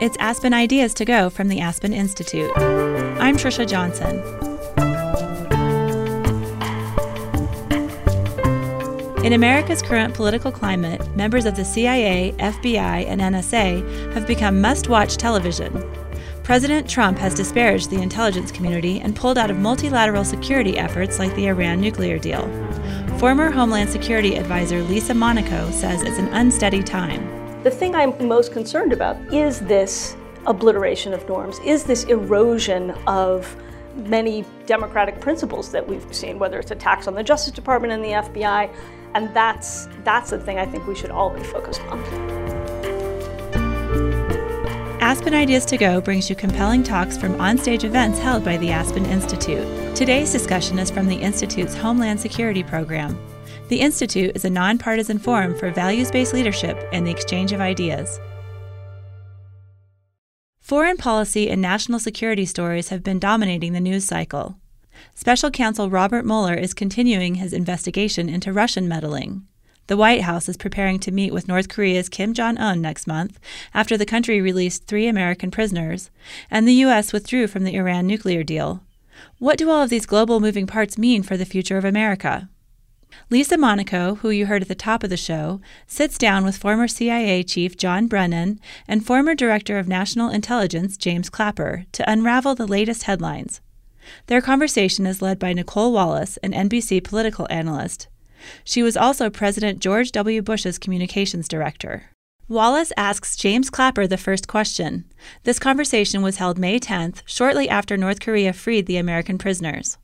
It's Aspen Ideas to Go from the Aspen Institute. I'm Trisha Johnson. In America's current political climate, members of the CIA, FBI, and NSA have become must watch television. President Trump has disparaged the intelligence community and pulled out of multilateral security efforts like the Iran nuclear deal. Former Homeland Security Advisor Lisa Monaco says it's an unsteady time. The thing I'm most concerned about is this obliteration of norms, is this erosion of many democratic principles that we've seen, whether it's attacks on the Justice Department and the FBI, and that's that's the thing I think we should all be focused on. Aspen Ideas to Go brings you compelling talks from onstage events held by the Aspen Institute. Today's discussion is from the Institute's Homeland Security Program. The Institute is a nonpartisan forum for values based leadership and the exchange of ideas. Foreign policy and national security stories have been dominating the news cycle. Special counsel Robert Mueller is continuing his investigation into Russian meddling. The White House is preparing to meet with North Korea's Kim Jong un next month after the country released three American prisoners, and the U.S. withdrew from the Iran nuclear deal. What do all of these global moving parts mean for the future of America? Lisa Monaco, who you heard at the top of the show, sits down with former CIA Chief John Brennan and former Director of National Intelligence James Clapper to unravel the latest headlines. Their conversation is led by Nicolle Wallace, an NBC political analyst. She was also President George W. Bush's communications director. Wallace asks James Clapper the first question. This conversation was held May 10th, shortly after North Korea freed the American prisoners.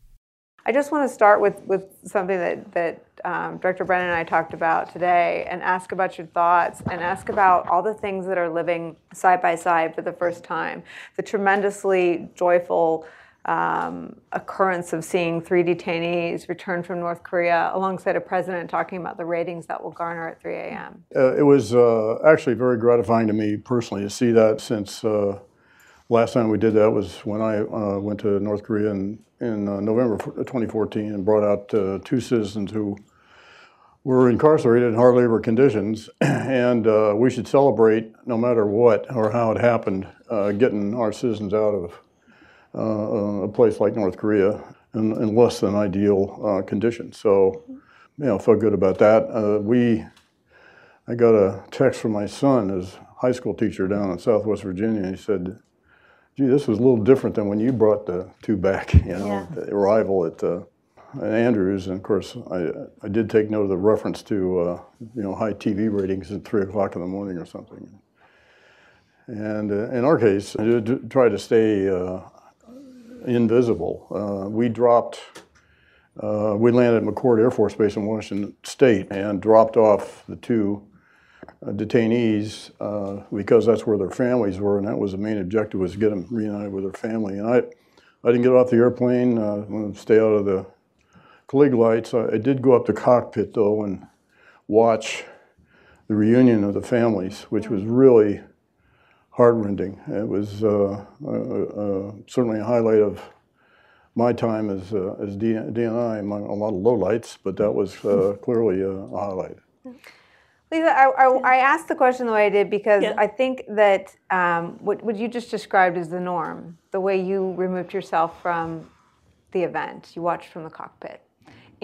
I just want to start with, with something that, that um, Director Brennan and I talked about today and ask about your thoughts and ask about all the things that are living side by side for the first time. The tremendously joyful um, occurrence of seeing three detainees return from North Korea alongside a president talking about the ratings that will garner at 3 a.m. Uh, it was uh, actually very gratifying to me personally to see that since uh, last time we did that was when I uh, went to North Korea and in uh, November 2014 and brought out uh, two citizens who were incarcerated in hard labor conditions, and uh, we should celebrate no matter what or how it happened, uh, getting our citizens out of uh, a place like North Korea in, in less than ideal conditions. So, you know, felt good about that. we, I got a text from my son, his high school teacher down in Southwest Virginia. and He said, gee, this was a little different than when you brought the two back, you know, yeah. the arrival at, uh, at Andrews. And of course, I, I did take note of the reference to, uh, you know, high TV ratings at 3 o'clock in the morning or something. And uh, in our case, I did try to stay uh, invisible. Uh, we dropped, uh, we landed at McChord Air Force Base in Washington State and dropped off the two detainees uh, because that's where their families were, and that was the main objective was to get them reunited with their family. And I, I didn't get off the airplane, uh, stay out of the Klieg lights. I, I, did go up the cockpit though and watch the reunion of the families, which was really heartrending. It was uh, uh, uh, certainly a highlight of my time as as DNI among a lot of lowlights, but that was clearly a highlight. Lisa, I, I, I, asked the question the way I did because yeah. I think that um, what, what you just described is the norm, the way you removed yourself from the event. You watched from the cockpit.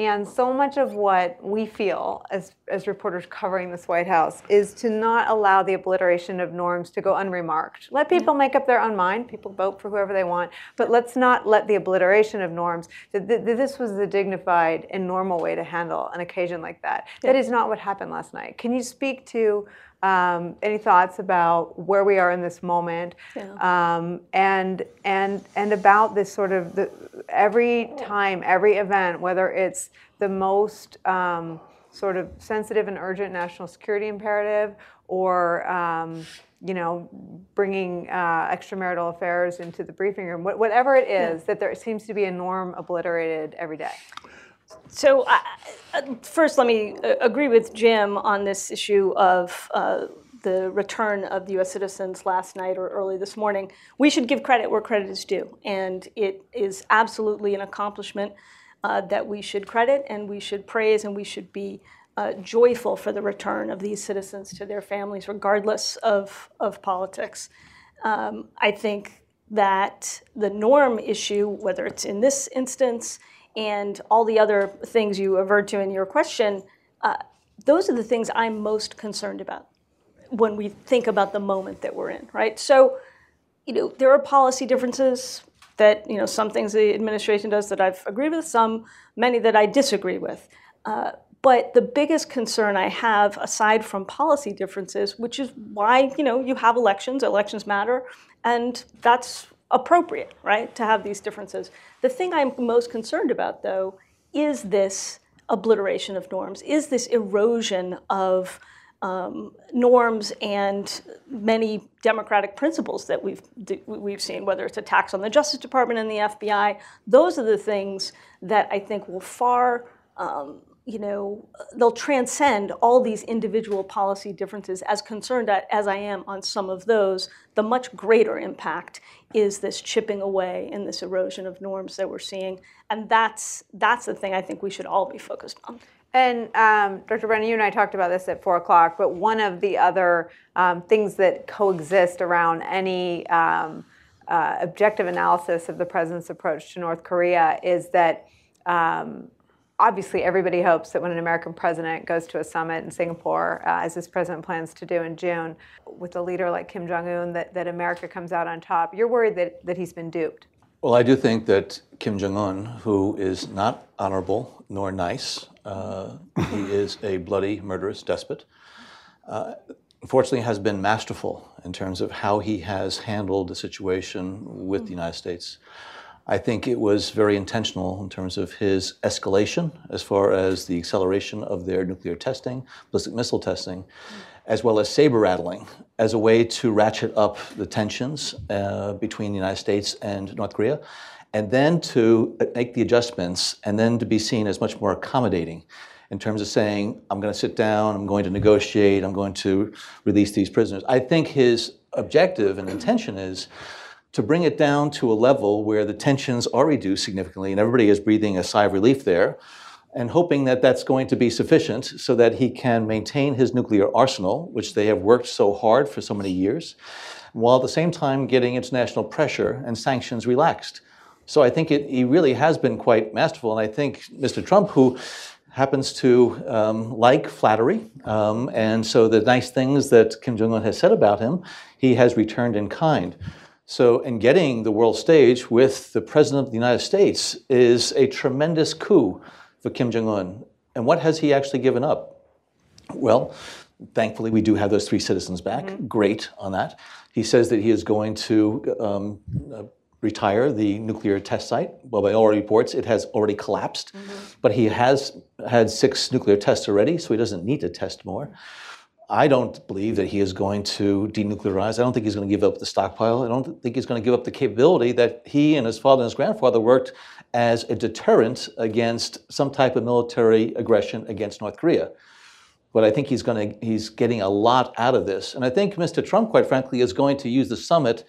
And so much of what we feel as, as reporters covering this White House is to not allow the obliteration of norms to go unremarked. Let people make up their own mind. People vote for whoever they want. But let's not let the obliteration of norms, that this was the dignified and normal way to handle an occasion like that. Yeah. That is not what happened last night. Can you speak to um, any thoughts about where we are in this moment, yeah. um, and and and about this sort of the, every time, every event, whether it's the most um, sort of sensitive and urgent national security imperative, or um, you know, bringing uh, extramarital affairs into the briefing room, whatever it is, yeah. that there seems to be a norm obliterated every day. So, uh, first, let me uh, agree with Jim on this issue of uh, the return of the U.S. citizens last night or early this morning. We should give credit where credit is due, and it is absolutely an accomplishment uh, that we should credit and we should praise and we should be uh, joyful for the return of these citizens to their families, regardless of, of politics. Um, I think that the norm issue, whether it's in this instance and all the other things you averred to in your question, uh, those are the things I'm most concerned about when we think about the moment that we're in, right? So, you know, there are policy differences that, you know, some things the administration does that I've agreed with, some, many that I disagree with. Uh, but the biggest concern I have, aside from policy differences, which is why, you know, you have elections, elections matter, and that's appropriate, right, to have these differences. The thing I'm most concerned about, though, is this obliteration of norms, is this erosion of um, norms and many democratic principles that we've we've seen, whether it's attacks on the Justice Department and the FBI. Those are the things that I think will far um, you know, they'll transcend all these individual policy differences. As concerned as I am on some of those, the much greater impact is this chipping away and this erosion of norms that we're seeing, and that's that's the thing I think we should all be focused on. And um, Dr. Brennan, you and I talked about this at four o'clock, but one of the other um, things that coexist around any um, uh, objective analysis of the president's approach to North Korea is that um, obviously everybody hopes that when an American president goes to a summit in Singapore, uh, as this president plans to do in June, with a leader like Kim Jong Un, that, that America comes out on top. You're worried that, that he's been duped. Well, I do think that Kim Jong Un, who is not honorable nor nice, uh, he is a bloody, murderous despot, uh, unfortunately has been masterful in terms of how he has handled the situation with the United States. I think it was very intentional in terms of his escalation as far as the acceleration of their nuclear testing, ballistic missile testing, as well as saber rattling as a way to ratchet up the tensions uh, between the United States and North Korea, and then to make the adjustments and then to be seen as much more accommodating in terms of saying, I'm going to sit down, I'm going to negotiate, I'm going to release these prisoners. I think his objective and intention is to bring it down to a level where the tensions are reduced significantly and everybody is breathing a sigh of relief there and hoping that that's going to be sufficient so that he can maintain his nuclear arsenal, which they have worked so hard for so many years, while at the same time getting international pressure and sanctions relaxed. So I think it, he really has been quite masterful. And I think Mr. Trump, who happens to um, like flattery, um, and so the nice things that Kim Jong un has said about him, he has returned in kind. So, in getting the world stage with the President of the United States is a tremendous coup for Kim Jong un. And what has he actually given up? Well, thankfully, we do have those three citizens back. Mm-hmm. Great on that. He says that he is going to um, uh, retire the nuclear test site. Well, by all reports, it has already collapsed. Mm-hmm. But he has had six nuclear tests already, so he doesn't need to test more. I don't believe that he is going to denuclearize. I don't think he's going to give up the stockpile. I don't think he's going to give up the capability that he and his father and his grandfather worked as a deterrent against some type of military aggression against North Korea. But I think he's going to he's getting a lot out of this. And I think Mr. Trump, quite frankly, is going to use the summit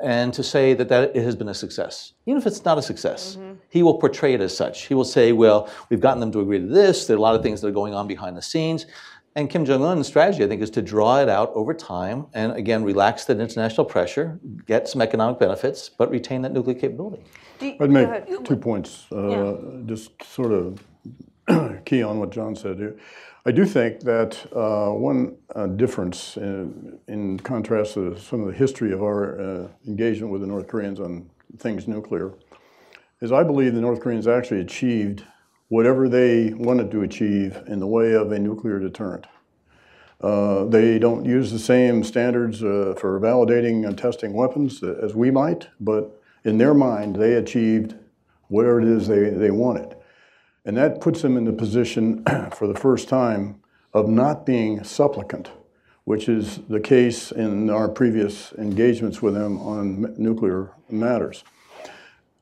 and to say that, that it has been a success. Even if it's not a success, mm-hmm. he will portray it as such. He will say, well, we've gotten them to agree to this. There are a lot of things that are going on behind the scenes. And Kim Jong un's strategy, I think, is to draw it out over time and again relax that international pressure, get some economic benefits, but retain that nuclear capability. You, I'd make two points, uh, yeah. just sort of key on what John said here. I do think that uh, one uh, difference, in, in, contrast to some of the history of our uh, engagement with the North Koreans on things nuclear, is I believe the North Koreans actually achieved whatever they wanted to achieve in the way of a nuclear deterrent. Uh, they don't use the same standards uh, for validating and testing weapons as we might, but in their mind, they achieved whatever it is they, they wanted. And that puts them in the position for the first time of not being supplicant, which is the case in our previous engagements with them on nuclear matters.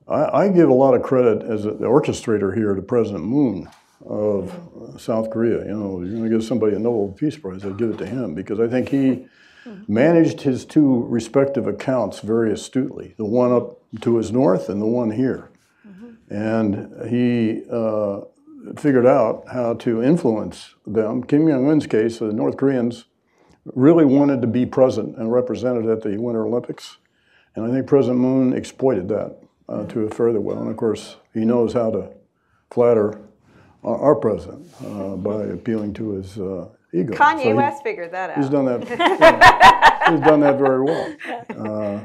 I, I give a lot of credit as the orchestrator here to President Moon of South Korea. You know, you're going to give somebody a Nobel Peace Prize, I'd give it to him because I think he managed his two respective accounts very astutely the one up to his north and the one here. And he uh, figured out how to influence them. Kim Jong un's case, the North Koreans really wanted to be present and represented at the Winter Olympics. And I think President Moon exploited that uh, to a further well. And of course, he knows how to flatter our, president uh, by appealing to his uh, ego. Kanye so he, West figured that out. He's done that. yeah, he's done that very well. Uh,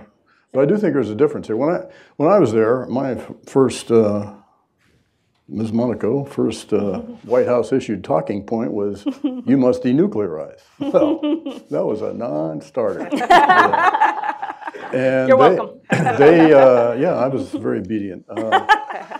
but I do think there's a difference here. When I when I was there, my first uh, Ms. Monaco, first uh, White House issued talking point was, "You must denuclearize." Well, that was a non-starter. and You're they, welcome. they, uh, yeah, I was very obedient. Uh,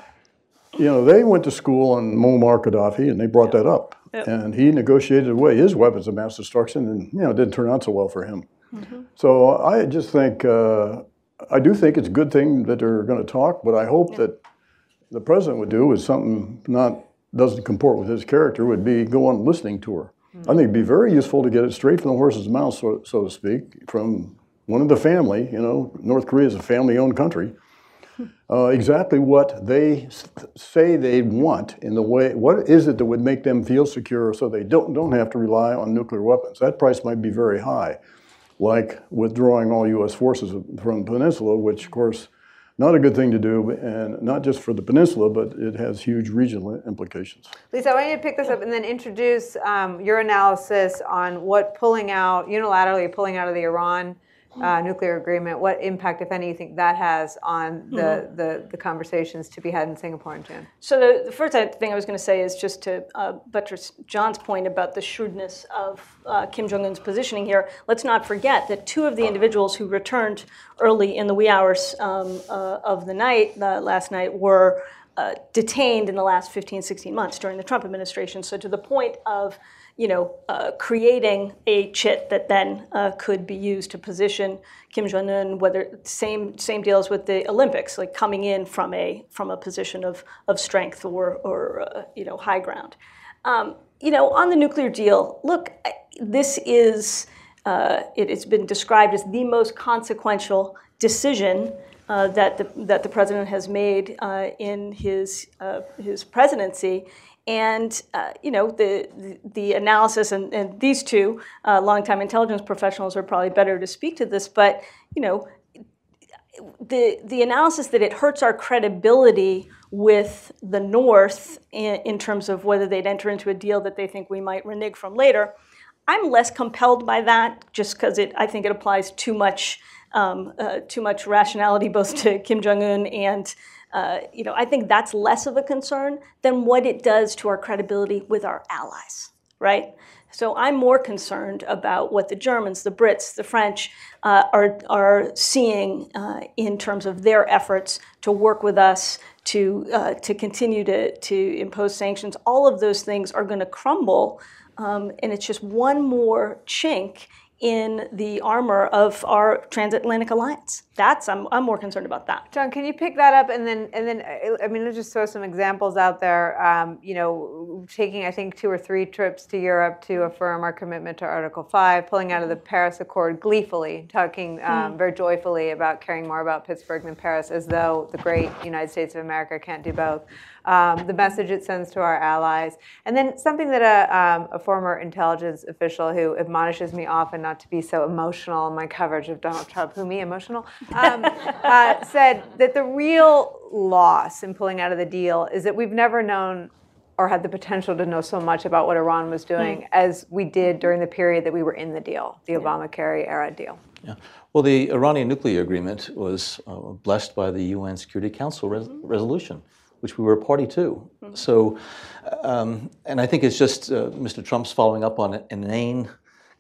you know, they went to school on Muammar Gaddafi, and they brought yep. that up, yep. and he negotiated away his weapons of mass destruction, and you know, it didn't turn out so well for him. Mm-hmm. So I just think uh, I do think it's a good thing that they're going to talk, but I hope that the president would do is something not doesn't comport with his character would be go on listening tour. Mm-hmm. I think it'd be very useful to get it straight from the horse's mouth, so, so to speak, from one of the family. You know, North Korea is a family-owned country. Uh, exactly what they say they want in the way. What is it that would make them feel secure so they don't don't have to rely on nuclear weapons? That price might be very high like withdrawing all U.S. forces from the peninsula, which, of course, not a good thing to do, and not just for the peninsula, but it has huge regional implications. Lisa, I want you to pick this up and then introduce um, your analysis on what pulling out, unilaterally pulling out of the Iran uh, nuclear agreement, what impact, if any, you think that has on the, mm-hmm. the, the, conversations to be had in Singapore in June? So the, the first thing I was going to say is just to uh, buttress John's point about the shrewdness of uh, Kim Jong-un's positioning here. Let's not forget that two of the individuals who returned early in the wee hours um, uh, of the night, last night, were uh, detained in the last 15, 16 months during the Trump administration. So to the point of you know, uh, creating a chit that then uh, could be used to position Kim Jong Un. Whether same same deals with the Olympics, like coming in from a from a position of of strength or or uh, you know high ground. Um, you know, on the nuclear deal, look, this is uh, it, has been described as the most consequential decision. Uh, that the that the president has made uh, in his his presidency, and uh, you know the, the, the analysis and, and, these two uh, longtime intelligence professionals are probably better to speak to this but you know the the analysis that it hurts our credibility with the north in, in terms of whether they'd enter into a deal that they think we might renege from later i'm less compelled by that just because it i think it applies too much um, uh, too much rationality both to kim jong-un and uh, you know, I think that's less of a concern than what it does to our credibility with our allies, right? So I'm more concerned about what the Germans, the Brits, the French uh, are, are seeing uh, in terms of their efforts to work with us to, uh, to continue to, to impose sanctions. All of those things are going to crumble, um, and it's just one more chink in the armor of our transatlantic alliance. That's I'm, I'm more concerned about that. John, can you pick that up and then and then I mean let's just throw some examples out there. Um, you know, taking I think two or three trips to Europe to affirm our commitment to Article Five, pulling out of the Paris Accord gleefully, talking um, mm. very joyfully about caring more about Pittsburgh than Paris, as though the great United States of America can't do both um, the message it sends to our allies, and then something that a, um, a, former intelligence official who admonishes me often not to be so emotional in my coverage of Donald Trump, who me emotional, um, uh, said that the real loss in pulling out of the deal is that we've never known or had the potential to know so much about what Iran was doing mm. as we did during the period that we were in the deal, the Obama-Kerry era deal. Yeah. Well, the Iranian nuclear agreement was uh, blessed by the UN Security Council res- resolution which we were a party to. Mm-hmm. So, um, and I think it's just uh, Mr. Trump's following up on an inane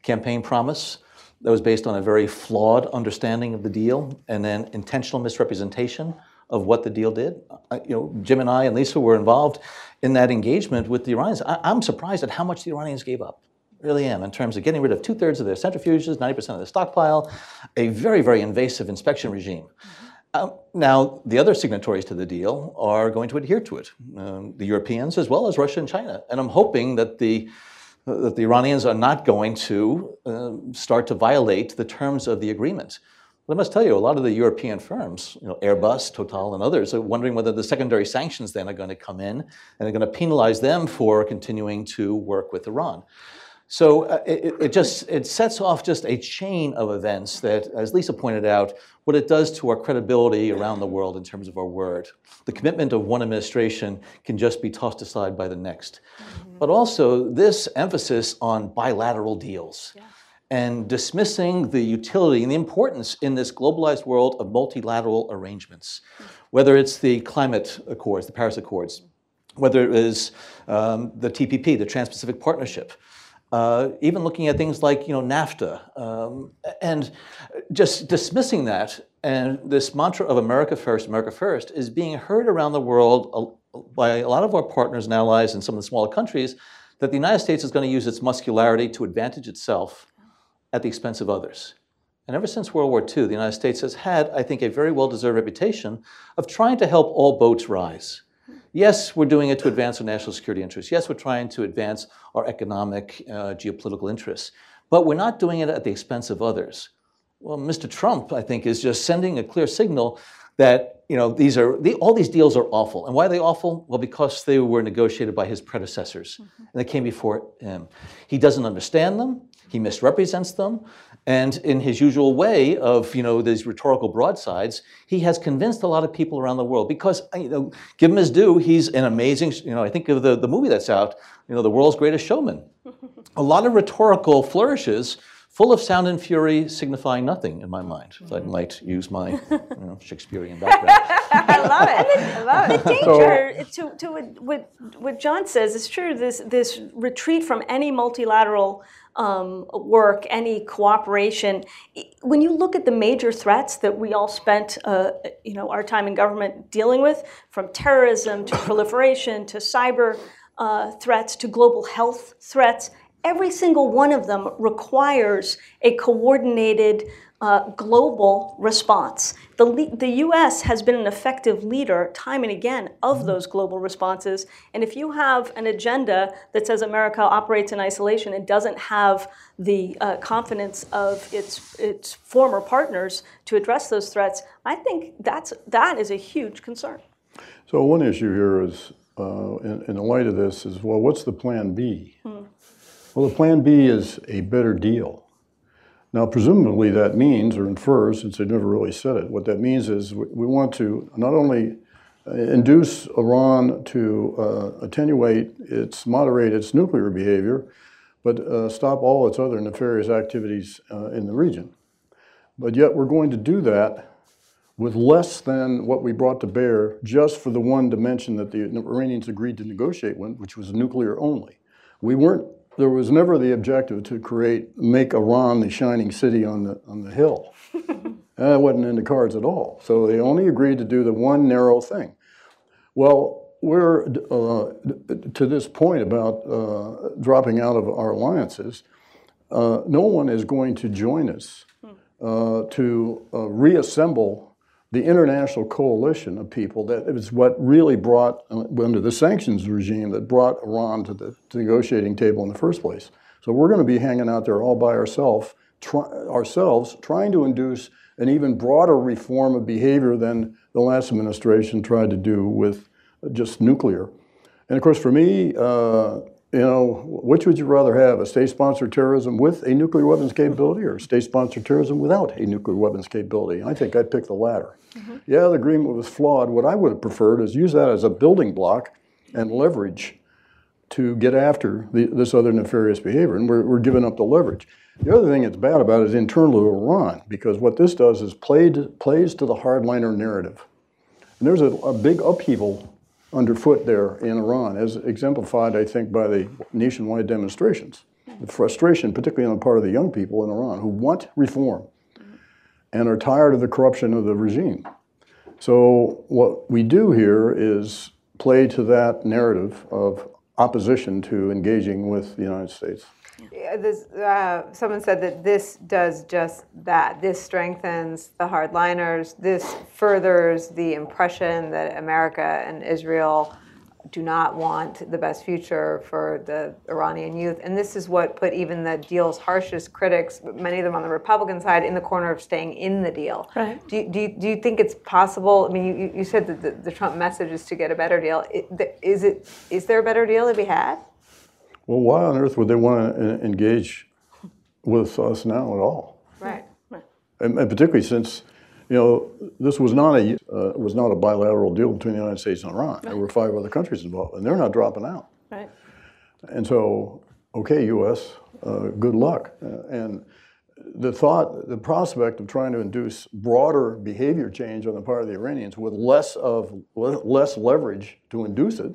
campaign promise that was based on a very flawed understanding of the deal and then intentional misrepresentation of what the deal did. You know, Jim and I and Lisa were involved in that engagement with the Iranians. I, am surprised at how much the Iranians gave up. Really am, in terms of getting rid of two thirds of their centrifuges, 90% of their stockpile, a very, very invasive inspection regime. Mm-hmm. Um, now, the other signatories to the deal are going to adhere to it, um, the Europeans as well as Russia and China. And I'm hoping that the, uh, that the Iranians are not going to uh, start to violate the terms of the agreement. But I must tell you, a lot of the European firms, you know, Airbus, Total, and others, are wondering whether the secondary sanctions then are going to come in and are going to penalize them for continuing to work with Iran. So uh, it, it, just it sets off just a chain of events that, as Lisa pointed out, what it does to our credibility around the world in terms of our word. The commitment of one administration can just be tossed aside by the next. Mm-hmm. But also this emphasis on bilateral deals. Yeah. And dismissing the utility and the importance in this globalized world of multilateral arrangements, mm-hmm. whether it's the climate accords, the Paris Accords, whether it is um, the TPP, the Trans Pacific Partnership, uh, even looking at things like you know NAFTA, um, and just dismissing that. And this mantra of America first, America first, is being heard around the world by a lot of our partners and allies in some of the smaller countries. That the United States is going to use its muscularity to advantage itself at the expense of others. And ever since World War II, the United States has had, I think, a very well deserved reputation of trying to help all boats rise. Yes, we're doing it to advance our national security interests. Yes, we're trying to advance our economic, uh, geopolitical interests. But we're not doing it at the expense of others. Well, Mr. Trump, I think, is just sending a clear signal that you know these are the, all these deals are awful. And why are they awful? Well, because they were negotiated by his predecessors, mm-hmm. and they came before him. He doesn't understand them. He misrepresents them. And in his usual way of, you know, these rhetorical broadsides, he has convinced a lot of people around the world because, uh, you know, give him his due, he's an amazing, you know, I think of the, the movie that's out, you know, The World's Greatest Showman. a lot of rhetorical flourishes full of sound and fury signifying nothing in my mind. So I mm-hmm. might use my you know, Shakespearean background. I love it. I love it. The danger so, to, to what, what John says is true. This, this retreat from any multilateral um, work, any cooperation. When you look at the major threats that we all spent, uh, you know, our time in government dealing with, from terrorism to proliferation to cyber uh, threats to global health threats, every single one of them requires a coordinated uh, global response. The, the US has been an effective leader time and again of mm-hmm. those global responses. And if you have an agenda that says America operates in isolation and doesn't have the uh, confidence of its, its former partners to address those threats, I think that's, that is a huge concern. So, one issue here is, uh, in, in, the light of this, is well, what's the plan B? Hmm. Well, the plan B is a better deal. Now, presumably that means, or infers, since they never really said it, what that means is we want to not only uh, induce Iran to uh, attenuate its, moderate its nuclear behavior, but uh, stop all its other nefarious activities uh, in the region. But yet we're going to do that with less than what we brought to bear just for the one dimension that the Iranians agreed to negotiate with, which was nuclear only. We weren't there was never the objective to create, make Iran the shining city on the, on the hill. that wasn't in the cards at all. So they only agreed to do the one narrow thing. Well, we're uh, to this point about uh, dropping out of our alliances. Uh, no one is going to join us uh, to uh, reassemble the international coalition of people that is what really brought, uh, under the sanctions regime, that brought Iran to the, to negotiating table in the first place. So we're going to be hanging out there all by ourselves, try, ourselves, trying to induce an even broader reform of behavior than the last administration tried to do with just nuclear. And of course, for me, uh, you know, which would you rather have, a state-sponsored terrorism with a nuclear weapons capability or state-sponsored terrorism without a nuclear weapons capability? I think I'd pick the latter. Mm-hmm. Yeah, the agreement was flawed. What I would have preferred is use that as a building block and leverage to get after the, this other nefarious behavior, and we're, we're giving up the leverage. The other thing that's bad about it is internal to Iran, because what this does is played, plays to the hardliner narrative. And there's a, a big upheaval underfoot there in Iran, as exemplified, I think, by the nationwide demonstrations. The frustration, particularly on the part of the young people in Iran who want reform and are tired of the corruption of the regime. So, what we do here is play to that narrative of opposition to engaging with the United States. Yeah, this, uh, someone said that this does just that. This strengthens the hardliners. This furthers the impression that America and Israel do not want the best future for the Iranian youth. And this is what put even the deal's harshest critics, many of them on the Republican side, in the corner of staying in the deal. Right. Do, you, do, you, do you think it's possible? I mean, you, you said that the, the Trump message is to get a better deal. Is, it, is there a better deal to be had? Well, why on earth would they want to engage with us now at all? Right. And, and particularly since, you know, this was not a uh, was not a bilateral deal between the United States and Iran. Right. There were five other countries involved, and they're not dropping out. Right. And so, okay, U.S., uh, good luck. Uh, and the thought, the prospect of trying to induce broader behavior change on the part of the Iranians with less of less leverage to induce it,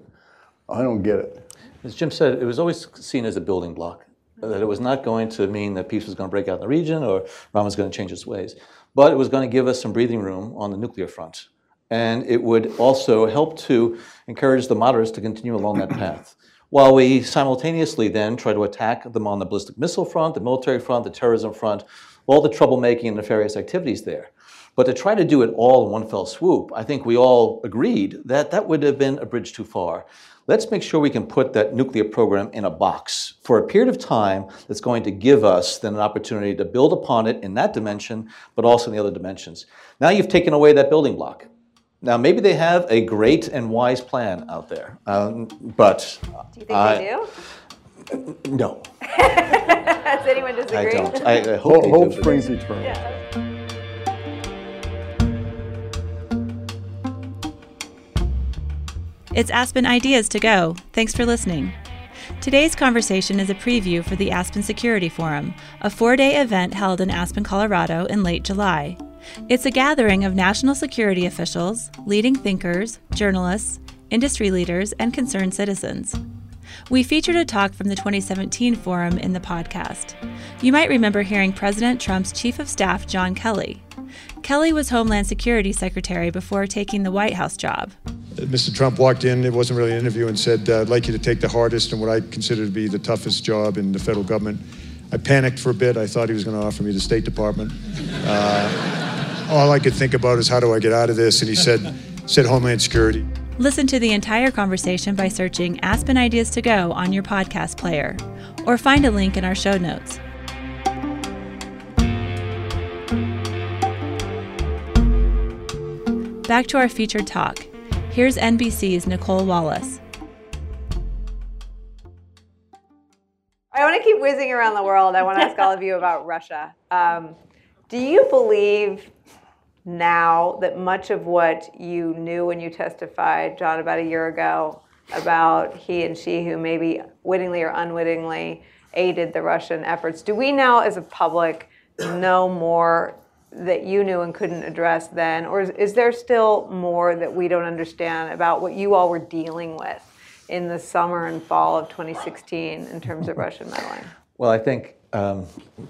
I don't get it. As Jim said, it was always seen as a building block. That it was not going to mean that peace was going to break out in the region or Iran was going to change its ways. But it was going to give us some breathing room on the nuclear front. And it would also help to encourage the moderates to continue along that path while we simultaneously then try to attack them on the ballistic missile front, the military front, the terrorism front, all the troublemaking and nefarious activities there. But to try to do it all in one fell swoop, I think we all agreed that that would have been a bridge too far. Let's make sure we can put that nuclear program in a box for a period of time that's going to give us then an opportunity to build upon it in that dimension, but also in the other dimensions. Now you've taken away that building block. Now, maybe they have a great and wise plan out there, um, but. Do you think I, they do? No. Does anyone disagree? I don't. I, I hope, hope springs eternal. Yeah. It's Aspen Ideas to Go. Thanks for listening. Today's conversation is a preview for the Aspen Security Forum, a four day event held in Aspen, Colorado in late July. It's a gathering of national security officials, leading thinkers, journalists, industry leaders, and concerned citizens. We featured a talk from the 2017 forum in the podcast. You might remember hearing President Trump's Chief of Staff, John Kelly. Kelly was Homeland Security Secretary before taking the White House job. Mr. Trump walked in, it wasn't really an interview, and said, uh, I'd like you to take the hardest and what I consider to be the toughest job in the federal government. I panicked for a bit. I thought he was going to offer me the State Department. Uh, all I could think about is how do I get out of this? And he said, said Homeland Security. Listen to the entire conversation by searching Aspen Ideas to Go on your podcast player, or find a link in our show notes. Back to our featured talk. Here's NBC's Nicolle Wallace. I want to keep whizzing around the world. I want to ask all of you about Russia. Um, do you believe now that much of what you knew when you testified, John, about a year ago, about he and she who maybe wittingly or unwittingly aided the Russian efforts, do we now as a public know more that you knew and couldn't address then? Or is, is there still more that we don't understand about what you all were dealing with in the summer and fall of 2016 in terms of Russian meddling? Well, I think, um,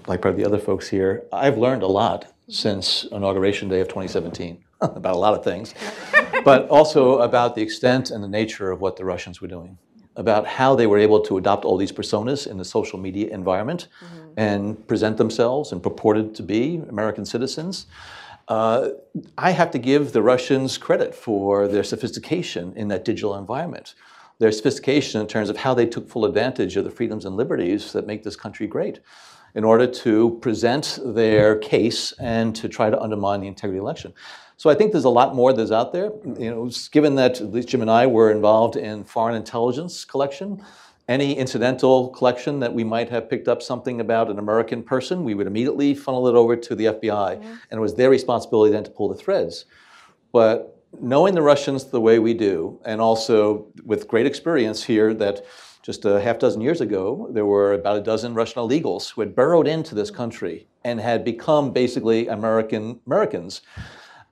like probably the other folks here, I've learned a lot since Inauguration Day of 2017 about a lot of things, but also about the extent and the nature of what the Russians were doing, about how they were able to adopt all these personas in the social media environment mm-hmm. and present themselves and purported to be American citizens. Uh, I have to give the Russians credit for their sophistication in that digital environment, their sophistication in terms of how they took full advantage of the freedoms and liberties that make this country great in order to present their case and to try to undermine the integrity of the election. So I think there's a lot more that's out there. You know, given that at least Jim and I were involved in foreign intelligence collection, any incidental collection that we might have picked up something about an American person, we would immediately funnel it over to the FBI, mm-hmm. and it was their responsibility then to pull the threads. But knowing the Russians the way we do, and also with great experience here that just a half dozen years ago, there were about a dozen Russian illegals who had burrowed into this country and had become basically American Americans.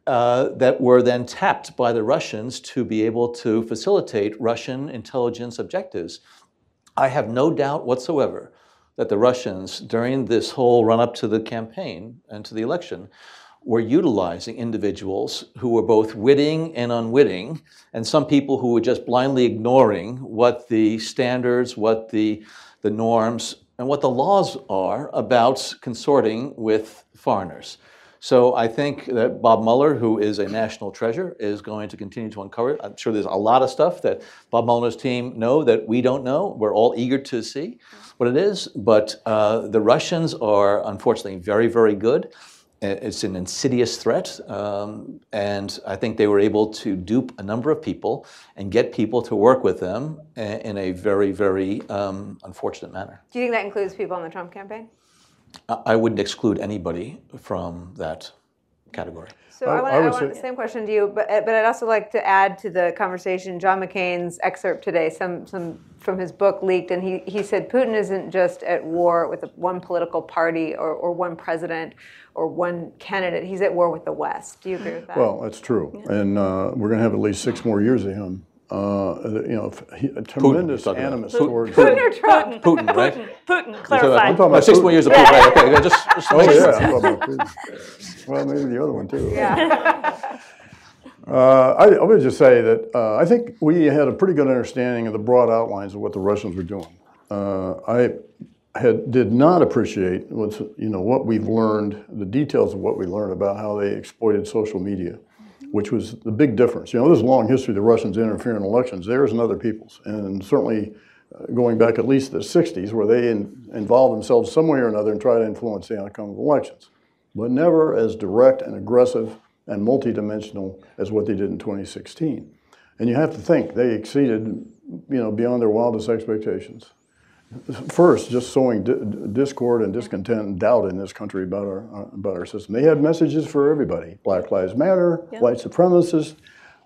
Uh, that were then tapped by the Russians to be able to facilitate Russian intelligence objectives. I have no doubt whatsoever that the Russians, during this whole run up to the campaign and to the election, were utilizing individuals who were both witting and unwitting, and some people who were just blindly ignoring what the standards, what the, the norms, and what the laws are about consorting with foreigners. So I think that Bob Mueller, who is a national treasure, is going to continue to uncover. I'm sure there's a lot of stuff that Bob Mueller's team know that we don't know. We're all eager to see what it is. But uh, the Russians are unfortunately very, very good it's an insidious threat, um, and I think they were able to dupe a number of people and get people to work with them in a very, very um, unfortunate manner. Do you think that includes people in the Trump campaign? I wouldn't exclude anybody from that category. So I, I, want, I, I want the same question to you, but but I'd also like to add to the conversation John McCain's excerpt today, some some from his book leaked, and he, he said Putin isn't just at war with one political party or, or one president or one candidate. He's at war with the West. Do you agree with that? Well, that's true, yeah. and uh, we're going to have at least six more years of him uh, you know, a tremendous Putin, animus Putin. towards Putin or Trump? Putin, right? Putin, Putin clarify. I'm talking about six more years of Putin. Right, okay, just, just oh yeah, well, maybe the other one too. Yeah. Uh, I, I, would just say that uh, I think we had a pretty good understanding of the broad outlines of what the Russians were doing. Uh, I had did not appreciate what's, you know what we've learned, the details of what we learned about how they exploited social media which was the big difference. You know, there's a long history of the Russians interfering in elections. Theirs and other people's, and certainly uh, going back at least the 60s, where they in, involved themselves some way or another and try to influence the outcome of elections, but never as direct and aggressive and multidimensional as what they did in 2016. And you have to think they exceeded, you know, beyond their wildest expectations. First, just sowing discord and discontent and doubt in this country about our uh, about our system. They had messages for everybody: Black Lives Matter, yep. white supremacists,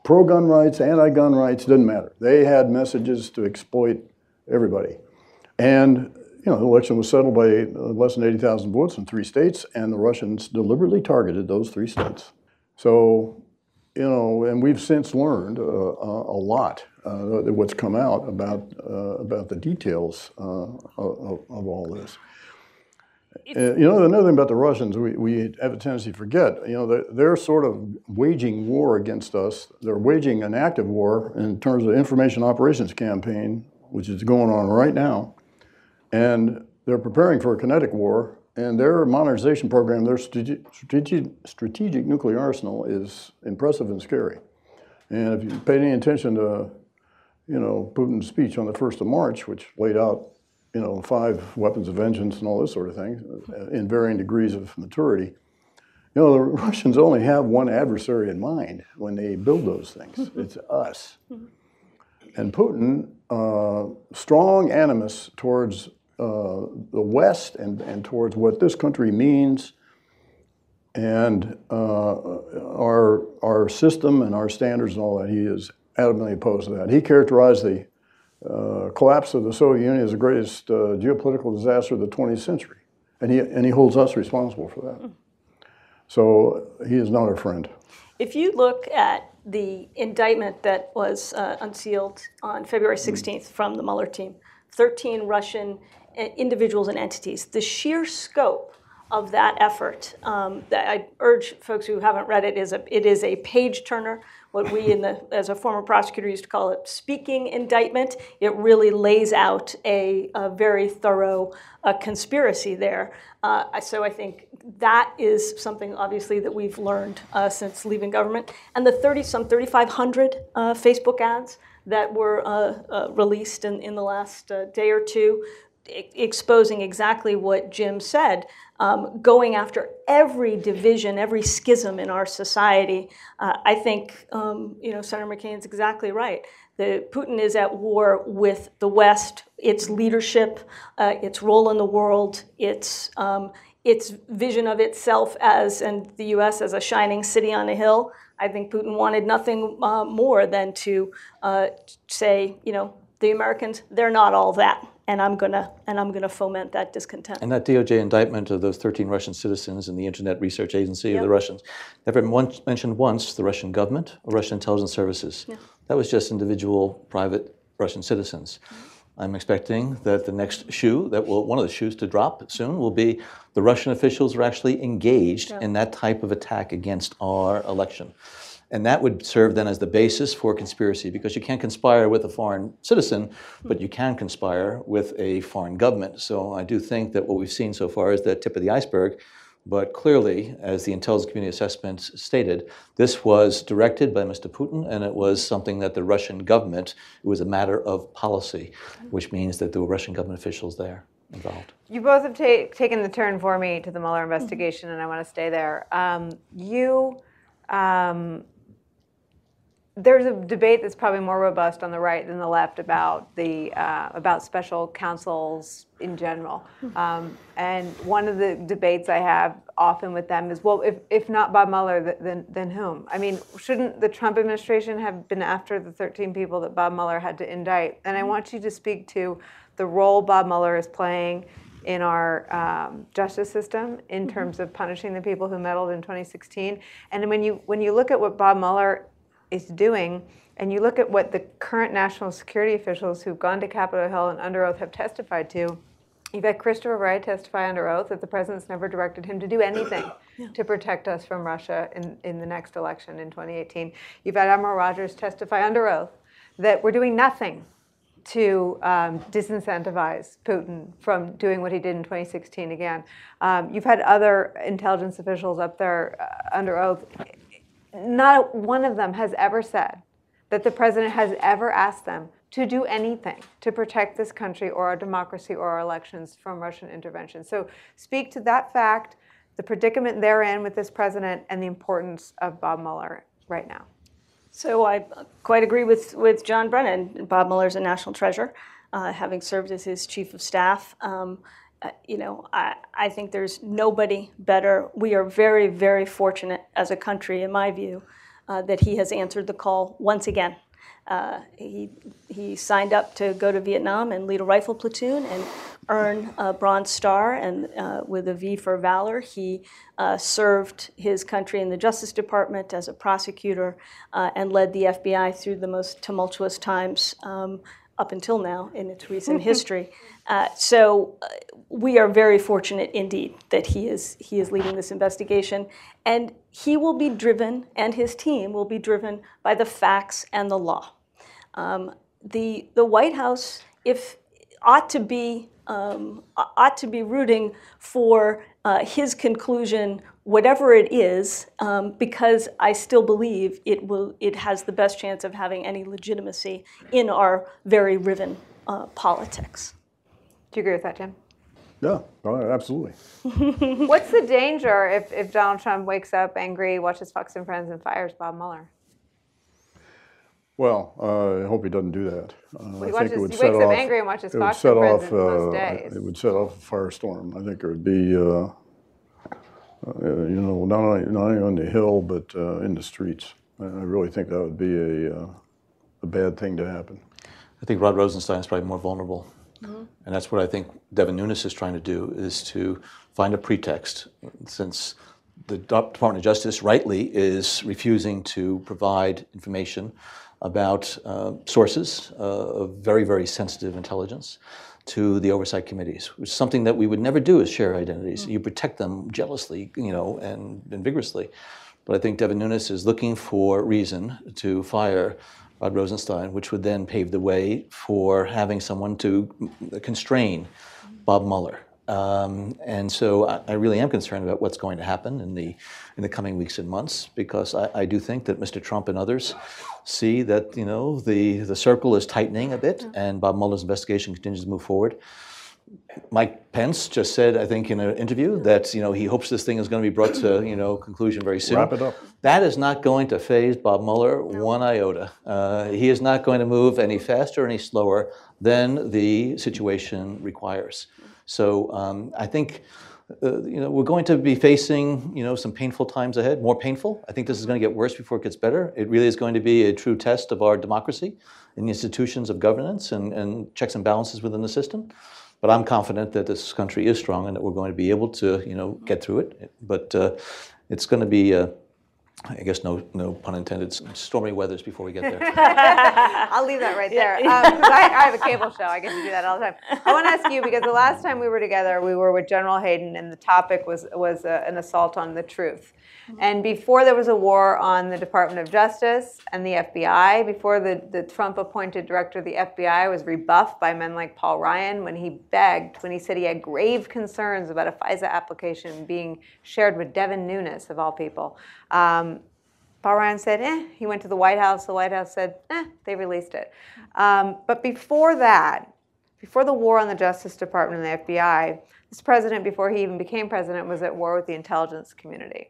pro-gun rights, anti-gun rights. Didn't matter. They had messages to exploit everybody. And you know, the election was settled by less than 80,000 votes in three states, and the Russians deliberately targeted those three states. So, you know, and we've since learned uh, a lot what's come out about uh, about the details uh, of, of, all this. Uh, you know, another thing about the Russians, we, we have a tendency to forget. You know, they're, they're, sort of waging war against us. They're waging an active war in terms of information operations campaign, which is going on right now, and they're preparing for a kinetic war. And their modernization program, their strategic, strategic nuclear arsenal, is impressive and scary. And if you pay any attention to you know, Putin's speech on the 1st of March, which laid out, you know, five weapons of vengeance and all this sort of thing uh, in varying degrees of maturity. You know, the Russians only have one adversary in mind when they build those things. It's us. And Putin, uh, strong animus towards uh, the West and, and towards what this country means and uh, our, our system and our standards and all that. He is adamantly opposed to that. He characterized the uh, collapse of the Soviet Union as the greatest uh, geopolitical disaster of the 20th century, and he, and he holds us responsible for that. So he is not our friend. If you look at the indictment that was uh, unsealed on February 16th from the Mueller team, 13 Russian uh, individuals and entities, the sheer scope of that effort, um, that I urge folks who haven't read it, is a, it is a page turner what we in the as a former prosecutor used to call it speaking indictment. It really lays out a, a very thorough uh, conspiracy there. Uh, so i think that is something obviously that we've learned uh, since leaving government. And the 30 some 3500 uh, facebook ads that were uh, uh, released in, in the last day or two exposing exactly what Jim said, um, going after every division, every schism in our society. Uh, I think um, you know Senator McCain's exactly right. The, Putin is at war with the West, its leadership, uh, its role in the world, its um, its vision of itself as and the U.S. as a shining city on a hill. I think Putin wanted nothing uh, more than to uh, say, you know, the Americans, they're not all that and I'm gonna and I'm gonna foment that discontent. And that DOJ indictment of those 13 Russian citizens and the Internet Research Agency yep. of the Russians never once mentioned once the Russian government or Russian intelligence services. Yeah. That was just individual private Russian citizens. Mm-hmm. I'm expecting that the next shoe that will one of the shoes to drop soon will be the Russian officials are actually engaged yeah. in that type of attack against our election. And that would serve then as the basis for conspiracy because you can't conspire with a foreign citizen, but you can conspire with a foreign government. So I do think that what we've seen so far is the tip of the iceberg. But clearly, as the intelligence community assessment stated, this was directed by Mr. Putin, and it was something that the Russian government, it was a matter of policy, which means that there were Russian government officials there. involved. You both have ta- taken the turn for me to the Mueller investigation, mm-hmm. and I want to stay there. Um, you um, there's a debate that's probably more robust on the right than the left about the uh, about special counsels in general. Um, and one of the debates I have often with them is, well, if, if not Bob Mueller, then then whom? I mean, shouldn't the Trump administration have been after the 13 people that Bob Mueller had to indict? And I want you to speak to the role Bob Mueller is playing in our um, justice system in mm-hmm. terms of punishing the people who meddled in 2016. And when you when you look at what Bob Mueller is doing, and you look at what the current national security officials who've gone to Capitol Hill and under oath have testified to, you've had Christopher Wray testify under oath that the president's never directed him to do anything yeah. to protect us from Russia in, in the next election in 2018. You've had Admiral Rogers testify under oath that we're doing nothing to um, disincentivize Putin from doing what he did in 2016 again. Um, you've had other intelligence officials up there uh, under oath not one of them has ever said that the president has ever asked them to do anything to protect this country or our democracy or our elections from Russian intervention. So speak to that fact, the predicament they're in with this president, and the importance of Bob Mueller right now. So I quite agree with, with John Brennan. Bob Mueller is a national treasure, uh, having served as his chief of staff. Um, uh, you know, I, I think there's nobody better. We are very, very fortunate as a country, in my view, uh, that he has answered the call once again. Uh, he, he signed up to go to Vietnam and lead a rifle platoon and earn a Bronze Star, and uh, with a V for Valor. He uh, served his country in the Justice Department as a prosecutor uh, and led the FBI through the most tumultuous times um, up until now in its recent history. Uh, so uh, we are very fortunate indeed that he is he is leading this investigation, and he will be driven, and his team will be driven by the facts and the law. Um, the the White House, if ought to be um, ought to be rooting for uh, his conclusion whatever it is, um, because I still believe it will. It has the best chance of having any legitimacy in our very riven uh, politics. Do you agree with that, Jim? Yeah, absolutely. What's the danger if, if Donald Trump wakes up angry, watches Fox and Friends, and fires Bob Mueller? Well, uh, I hope he doesn't do that. Uh, well, he, watches, he wakes up off, angry and watches Fox and Friends off, uh. It would set off a firestorm. I think it would be uh, uh, you know, not only, not only on the Hill, but uh, in the streets. I really think that would be a, uh, a bad thing to happen. I think Rod Rosenstein is probably more vulnerable. Mm-hmm. And that's what I think Devin Nunes is trying to do, is to find a pretext, since the Department of Justice rightly is refusing to provide information about uh, sources uh, of very, very sensitive intelligence to the oversight committees, which is something that we would never do is share identities. Mm. You protect them jealously, you know, and, and vigorously. But I think Devin Nunes is looking for reason to fire Rod Rosenstein, which would then pave the way for having someone to constrain Bob Mueller. Um, and so I, I, really am concerned about what's going to happen in the in the coming weeks and months because I, I, do think that Mr. Trump and others see that you know the the circle is tightening a bit and Bob Mueller's investigation continues to move forward. Mike Pence just said, I think, in an interview that you know he hopes this thing is going to be brought to you know conclusion very soon. Wrap it up. That is not going to faze Bob Mueller one iota. Uh, he is not going to move any faster, or any slower than the situation requires. So um, I think uh, you know we're going to be facing you know some painful times ahead, more painful. I think this is going to get worse before it gets better. It really is going to be a true test of our democracy and the institutions of governance and, and checks and balances within the system. But I'm confident that this country is strong and that we're going to be able to you know get through it. But uh, it's going to be. Uh, I guess no, no pun intended. Stormy weathers before we get there. I'll leave that right there. Um, I, I, have a cable show. I get to do that all the time. I want to ask you because the last time we were together, we were with General Hayden, and the topic was was uh, an assault on the truth. And before there was a war on the Department of Justice and the FBI, before the, the Trump appointed director of the FBI was rebuffed by men like Paul Ryan when he begged, when he said he had grave concerns about a FISA application being shared with Devin Nunes, of all people. Um, Ryan said, eh. He went to the White House. The White House said, eh, they released it. Um, but before that, before the war on the Justice Department and the FBI, this president, before he even became president, was at war with the intelligence community.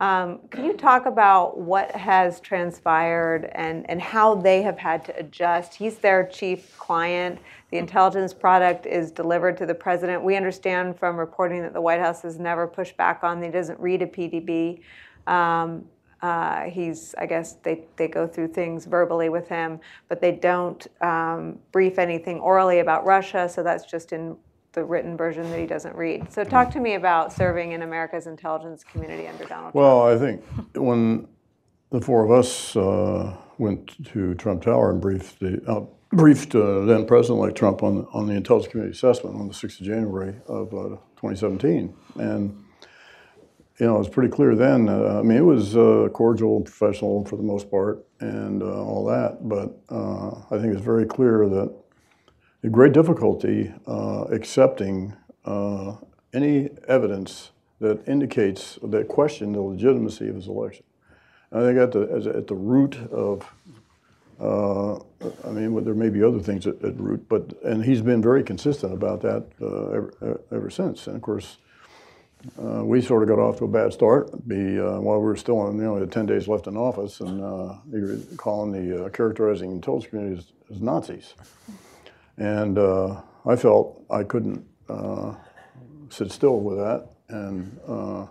Um, can you talk about what has transpired and, and how they have had to adjust? He's their chief client. The intelligence product is delivered to the president. We understand from reporting that the White House has never pushed back on. He doesn't read a PDB. Um, uh, he's, I guess, they, they go through things verbally with him, but they don't um, brief anything orally about Russia. So that's just in the written version that he doesn't read. So talk to me about serving in America's intelligence community under Donald well, Trump. Well, I think when the four of us uh, went to Trump Tower and briefed the uh, briefed uh, then President-elect Trump on on the intelligence community assessment on the 6th of January of uh, 2017, and you know it was pretty clear then. Uh, I mean, it was uh, cordial and professional for the most part, and all that. But I think it's very clear that great difficulty uh, accepting uh, any evidence that indicates that question the legitimacy of his election. I think at the at the root of, uh, I mean, there may be other things at, at, root, but and he's been very consistent about that uh, ever, ever, since. And of course, uh, we sort of got off to a bad start. Be uh, while we were still in, you know, had ten days left in office, and they were calling the characterizing intelligence community as, as Nazis. And uh, I felt I couldn't uh, sit still with that. And uh,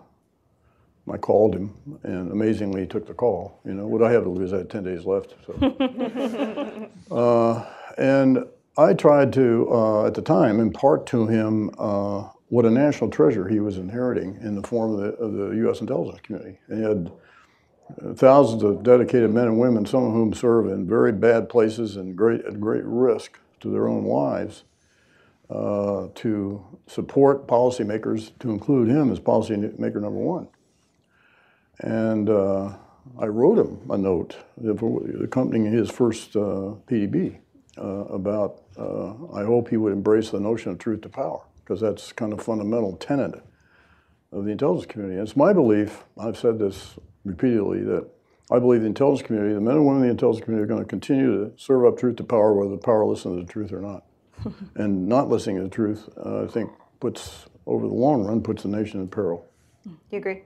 I called him, and amazingly, he took the call. You know, what I have to lose? I had 10 days left. So. Uh, and I tried to, uh, at the time, impart to him uh, what a national treasure he was inheriting in the form of the, of the U.S. intelligence community. And he had thousands of dedicated men and women, some of whom serve in very bad places and great, at great risk to their own lives uh, to support policymakers, to include him as policymaker number one. And uh, I wrote him a note accompanying his first uh, PDB uh, about uh, I hope he would embrace the notion of truth to power, because that's kind of fundamental tenet of the intelligence community. And it's my belief, I've said this repeatedly, that I believe the intelligence community, the men and women in the intelligence community, are going to continue to serve up truth to power, whether the power listens to the truth or not. and not listening to the truth, uh, I think, puts over the long run puts the nation in peril. You agree?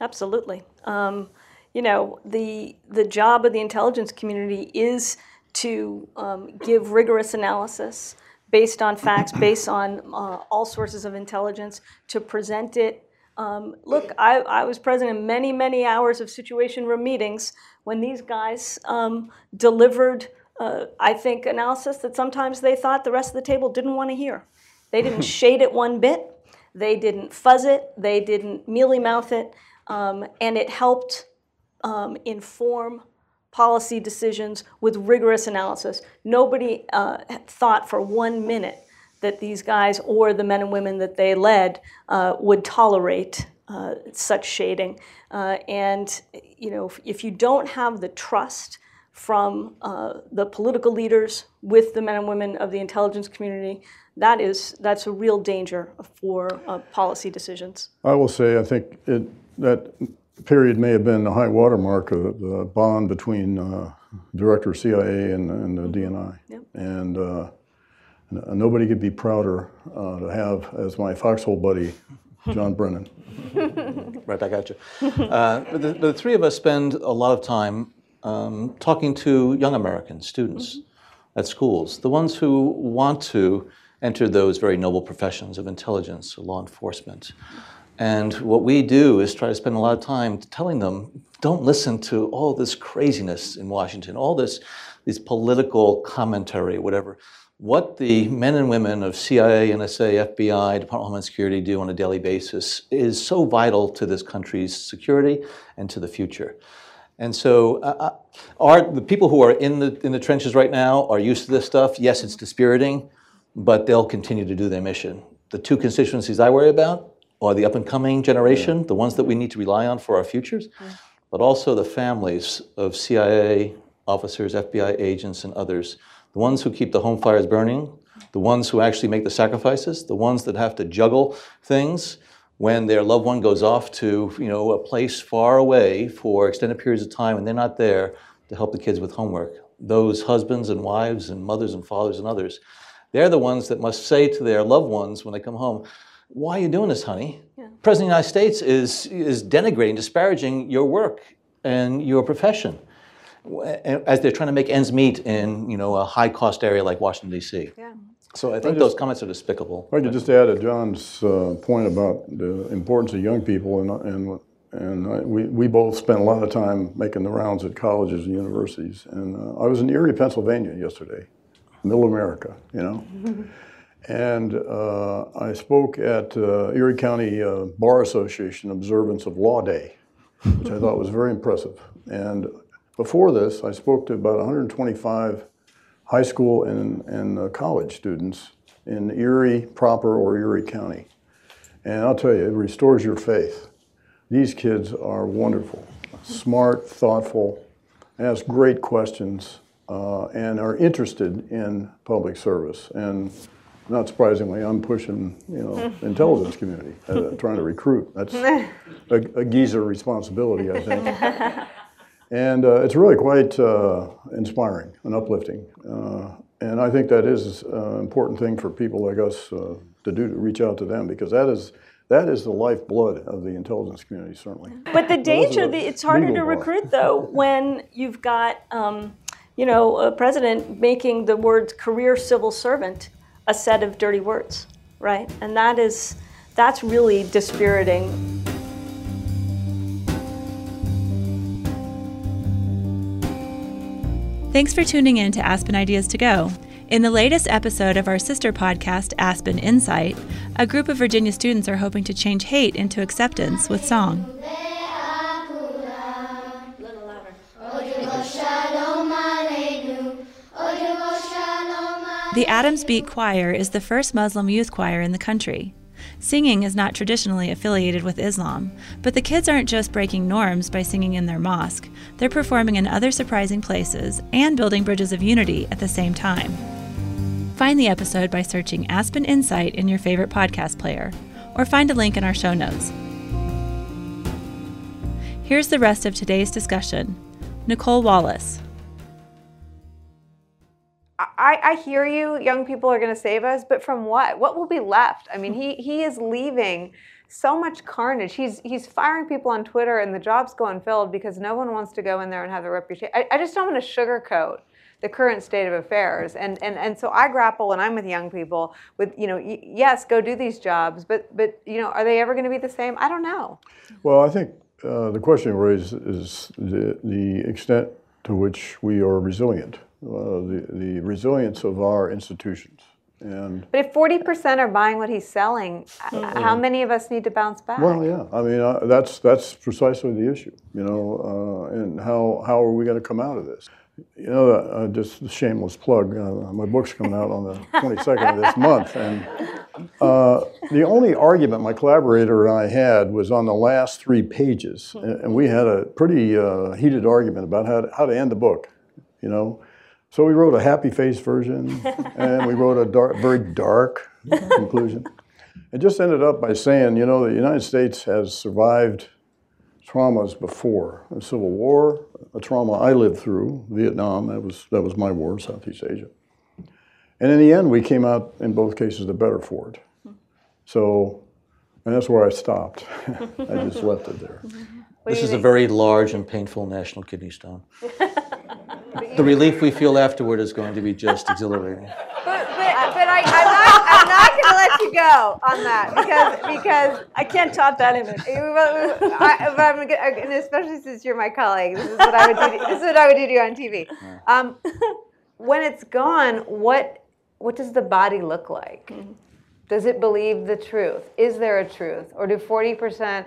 Absolutely. Um, you know, the the job of the intelligence community is to um, give rigorous analysis based on facts, based on uh, all sources of intelligence, to present it. Um, look, I, I, was present in many, many hours of Situation Room meetings when these guys um, delivered, uh, I think, analysis that sometimes they thought the rest of the table didn't want to hear. They didn't shade it one bit, they didn't fuzz it, they didn't mealy mouth it, um, and it helped um, inform policy decisions with rigorous analysis. Nobody uh, thought for one minute that these guys or the men and women that they led uh, would tolerate uh, such shading. Uh, and you know, if, if, you don't have the trust from uh, the political leaders with the men and women of the intelligence community, that is that's a real danger for uh, policy decisions. I will say, I think it, that period may have been the high watermark of the bond between uh, director of CIA and, and the DNI. Yep. And uh, nobody could be prouder uh, to have as my foxhole buddy, John Brennan. right back at you. Uh, but the, the, three of us spend a lot of time um, talking to young Americans, students mm-hmm. at schools, the ones who want to enter those very noble professions of intelligence law enforcement. And what we do is try to spend a lot of time telling them, don't listen to all this craziness in Washington, all this, these political commentary, whatever what the men and women of CIA, NSA, FBI, Department of Homeland Security do on a daily basis is so vital to this country's security and to the future. And so, uh, uh, are the people who are in the in the trenches right now are used to this stuff? Yes, it's dispiriting, but they'll continue to do their mission. The two constituencies I worry about are the up and coming generation, yeah. the ones that we need to rely on for our futures, yeah. but also the families of CIA officers, FBI agents, and others the ones who keep the home fires burning, the ones who actually make the sacrifices, the ones that have to juggle things when their loved one goes off to you know a place far away for extended periods of time and they're not there to help the kids with homework. Those husbands and wives and mothers and fathers and others, They're the ones that must say to their loved ones when they come home, why are you doing this, honey? Yeah. President of the United States is, is denigrating, disparaging your work and your profession as they're trying to make ends meet in you know a high cost area like Washington D.C. Yeah. So I think I just, those comments are despicable. I could just add to John's uh, point about the importance of young people, and and and I, we we both spent a lot of time making the rounds at colleges and universities. And uh, I was in Erie, Pennsylvania yesterday, middle America, you know. and uh, I spoke at uh, Erie County uh, Bar Association observance of Law Day, which I thought was very impressive. And before this, I spoke to about 125 high school and, and uh, college students in Erie proper or Erie County. And I'll tell you, it restores your faith. These kids are wonderful, smart, thoughtful, ask great questions, uh, and are interested in public service. And not surprisingly, I'm pushing, you know, intelligence community, uh, trying to recruit. That's a, a geezer responsibility, I think. And uh, it's really quite uh, inspiring and uplifting. Uh, and I think that is an uh, important thing for people like us uh, to do, to reach out to them, because that is, that is the lifeblood of the intelligence community, certainly. But the danger, the, it's harder to recruit, though, when you've got, um, you know, a president making the word career civil servant a set of dirty words, right? And that is, that's really dispiriting. Thanks for tuning in to Aspen Ideas to Go. In the latest episode of our sister podcast, Aspen Insight, a group of Virginia students are hoping to change hate into acceptance with song. The Adams Beat Choir is the first Muslim youth choir in the country. Singing is not traditionally affiliated with Islam, but the kids aren't just breaking norms by singing in their mosque, they're performing in other surprising places and building bridges of unity at the same time. Find the episode by searching Aspen Insight in your favorite podcast player, or find a link in our show notes. Here's the rest of today's discussion. Nicolle Wallace. I, I hear you. Young people are going to save us, but from what? What will be left? I mean, he he is leaving so much carnage. He's he's firing people on Twitter, and the jobs go unfilled because no one wants to go in there and have the reputation. I, I just don't want to sugarcoat the current state of affairs, and and and so I grapple when I'm with young people with you know yes, go do these jobs, but but you know are they ever going to be the same? I don't know. Well, I think uh, the question raised is the the extent to which we are resilient uh, the, the resilience of our institutions. And but if 40% are buying what he's selling, mm-hmm. how many of us need to bounce back? Well, yeah. I mean, uh, that's that's precisely the issue, you know. Uh, and how how are we going to come out of this? You know, uh, just a shameless plug. Uh, my book's coming out on the 22nd of this month, and uh, the only argument my collaborator and I had was on the last three pages, and, and we had a pretty heated argument about how to, how to end the book. You know, so we wrote a happy face version, and we wrote a dark, very dark conclusion. It just ended up by saying, you know, the United States has survived traumas before a civil war, a trauma I lived through, Vietnam. That was that was my war, Southeast Asia. And in the end, we came out in both cases the better for it. So, and that's where I stopped. I just left it there. This is a very large and painful national kidney stone. the relief we feel afterward is going to be just exhilarating. But, but, but I, am not, I'm not going to let you go on that because because I can't top that image. I, but I'm gonna, especially since you're my colleague, this is what I would do. To, this is what I would do to you on TV. Um, when it's gone, what what does the body look like? Mm-hmm. Does it believe the truth? Is there a truth, or do 40 percent?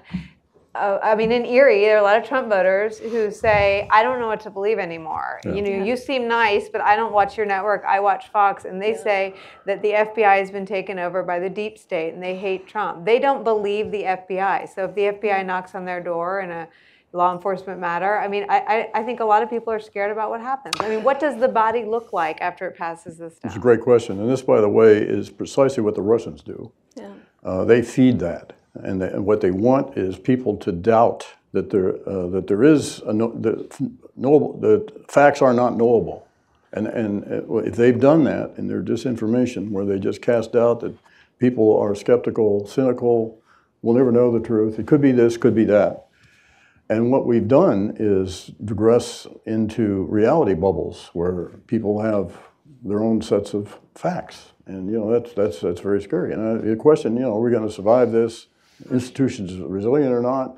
Uh, I mean, in Erie, there are a lot of Trump voters who say, "I don't know what to believe anymore." Yeah. You know, yeah. you seem nice, but I don't watch your network. I watch Fox, and they yeah. say that the FBI has been taken over by the deep state, and they hate Trump. They don't believe the FBI. So if the FBI knocks on their door in a law enforcement matter, I mean, I, I, I think a lot of people are scared about what happens. I mean, what does the body look like after it passes this down? It's a great question, and this, by the way, is precisely what the Russians do. Yeah. Uh, they feed that. And, they, and, what they want is people to doubt that there, uh, that there is a no, the, knowable, facts are not knowable. And, and uh, if they've done that in their disinformation, where they just cast doubt that people are skeptical, cynical, will never know the truth, it could be this, could be that. And what we've done is digress into reality bubbles where people have their own sets of facts. And you know that's that's that's very scary. And uh, the question, you know, are we going to survive this? Institutions resilient or not?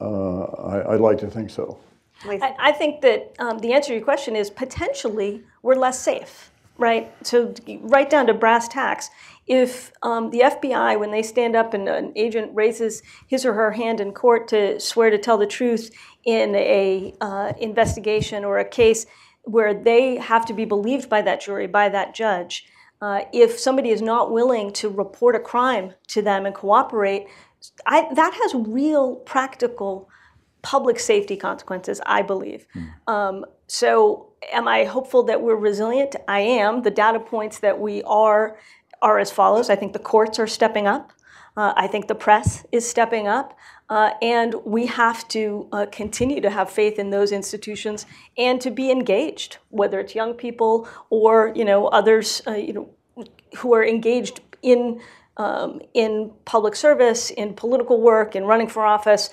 Uh, I, would like to think so. I, I think that um, the answer to your question is potentially we're less safe, right? So right down to brass tacks. If um, the FBI, when they stand up and an agent raises his or her hand in court to swear to tell the truth in a uh, investigation or a case where they have to be believed by that jury, by that judge, uh, if somebody is not willing to report a crime to them and cooperate, I, that has real practical public safety consequences, I believe. Mm. Um, so, am I hopeful that we're resilient? I am. The data points that we are are as follows. I think the courts are stepping up. Uh, I think the press is stepping up. Uh, and we have to uh, continue to have faith in those institutions and to be engaged, whether it's young people or you know others uh, you know who are engaged in um, in public service, in political work, in running for office,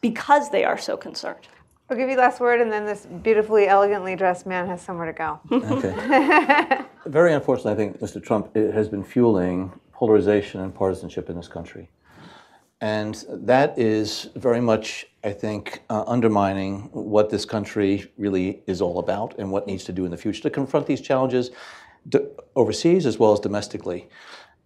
because they are so concerned. I'll give you last word, and then this beautifully, elegantly dressed man has somewhere to go. okay. Very unfortunately, I think Mr. Trump has been fueling polarization and partisanship in this country. And that is very much, I think, uh, undermining what this country really is all about and what needs to do in the future to confront these challenges overseas as well as domestically.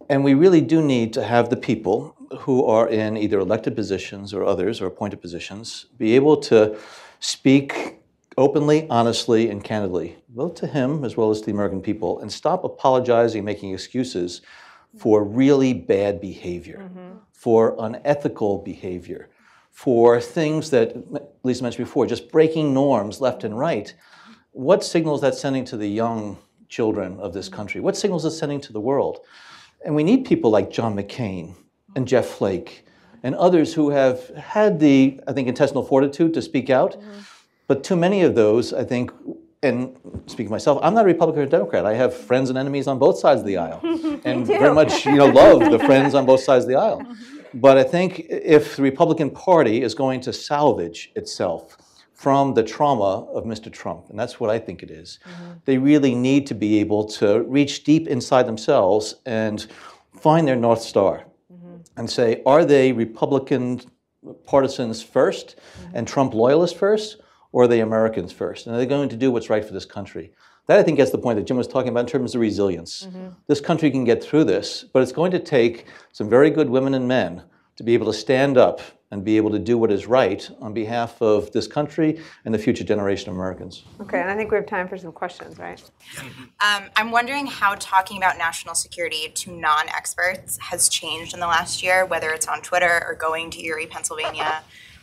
And we really do need to have the people who are in either elected positions or others or appointed positions be able to speak openly, honestly, and candidly, both to him as well as to the American people, and stop apologizing, making excuses for really bad behavior, mm-hmm. for unethical behavior, for things that Lisa mentioned before, just breaking norms left and right. What signals that sending to the young children of this country? What signals is sending to the world? And we need people like John McCain and Jeff Flake and others who have had the, I think, intestinal fortitude to speak out. Mm-hmm. But too many of those, I think, and speaking myself, I'm not a Republican or Democrat. I have friends and enemies on both sides of the aisle, and very much you know love the friends on both sides of the aisle. But I think if the Republican Party is going to salvage itself from the trauma of Mr. Trump, and that's what I think it is, mm-hmm. they really need to be able to reach deep inside themselves and find their North Star mm-hmm. and say, are they Republican partisans 1st mm-hmm. and Trump loyalists first? Or are they Americans first? And are they going to do what's right for this country? That I think gets the point that Jim was talking about in terms of resilience. Mm-hmm. This country can get through this, but it's going to take some very good women and men to be able to stand up and be able to do what is right on behalf of this country and the future generation of Americans. Okay, and I think we have time for some questions, right? Um, I'm wondering how talking about national security to non experts has changed in the last year, whether it's on Twitter or going to Erie, Pennsylvania,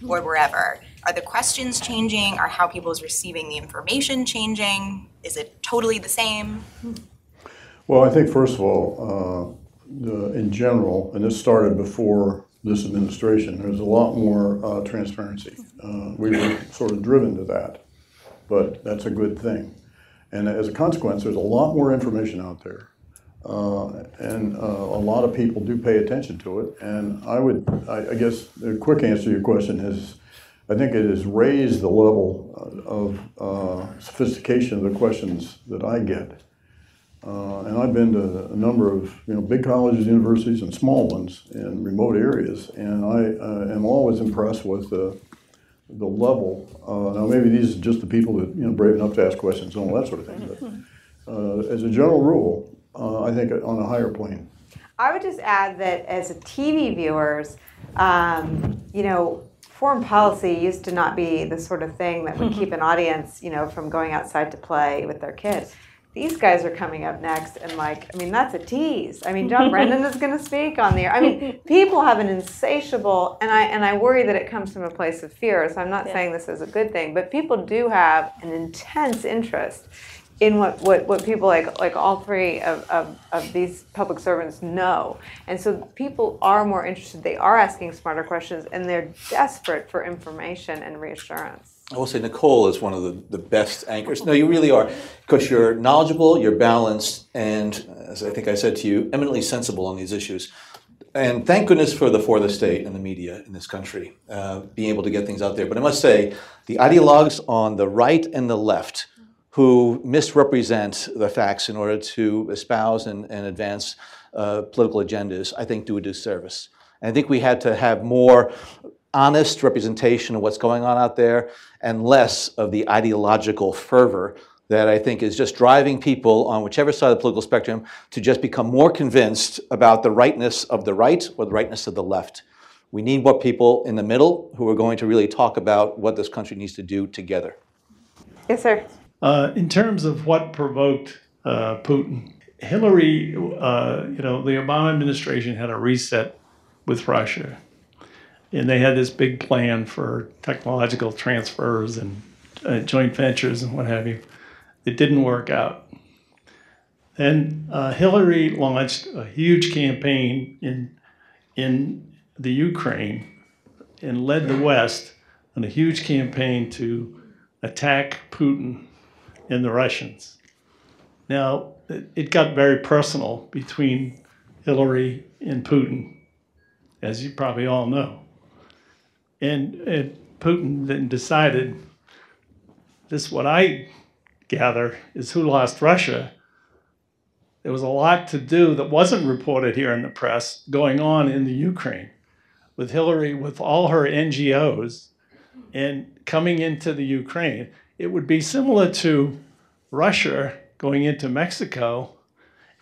or wherever. Are the questions changing? Are how people is receiving the information changing? Is it totally the same? Well, I think first of all, uh, the, in general, and this started before this administration, there's a lot more uh, transparency. Uh, we were sort of driven to that, but that's a good thing. And as a consequence, there's a lot more information out there. Uh, and uh, a lot of people do pay attention to it. And I would, I, I guess, the quick answer to your question is I think it has raised the level of uh, sophistication of the questions that I get. Uh, and I've been to a number of you know big colleges, universities, and small ones in remote areas, and I uh, am always impressed with the the level. Uh, now, maybe these are just the people that you know brave enough to ask questions and all that sort of thing. But as a general rule, uh, I think on a higher plane. I would just add that as a TV viewers, um, you know, foreign policy used to not be the sort of thing that would keep an audience, you know, from going outside to play with their kids. These guys are coming up next, and like, I mean, that's a tease. I mean, John Brennan is going to speak on the air. I mean, people have an insatiable, and I and I worry that it comes from a place of fear. So I'm not yeah. saying this is a good thing, but people do have an intense interest in what, what, what people like like all three of, of, of these public servants know. And so people are more interested, they are asking smarter questions, and they're desperate for information and reassurance. I will say Nicolle is one of the, the best anchors. No, you really are, because you're knowledgeable, you're balanced, and as I think I said to you, eminently sensible on these issues. And thank goodness for the fourth estate and the media in this country, uh, being able to get things out there. But I must say, the ideologues on the right and the left who misrepresent the facts in order to espouse and, and advance uh, political agendas, I think do a disservice. And I think we had to have more honest representation of what's going on out there and less of the ideological fervor that I think is just driving people on whichever side of the political spectrum to just become more convinced about the rightness of the right or the rightness of the left. We need more people in the middle who are going to really talk about what this country needs to do together. Yes, sir. Uh, in terms of what provoked uh, Putin, Hillary, uh, you know, the Obama administration had a reset with Russia and they had this big plan for technological transfers and uh, joint ventures and what have you. It didn't work out. Then uh, Hillary launched a huge campaign in in the Ukraine and led the West on a huge campaign to attack Putin and the Russians. Now, it got very personal between Hillary and Putin, as you probably all know. And, and Putin then decided this, what I gather, is who lost Russia. There was a lot to do that wasn't reported here in the press going on in the Ukraine with Hillary, with all her NGOs, and coming into the Ukraine. It would be similar to Russia going into Mexico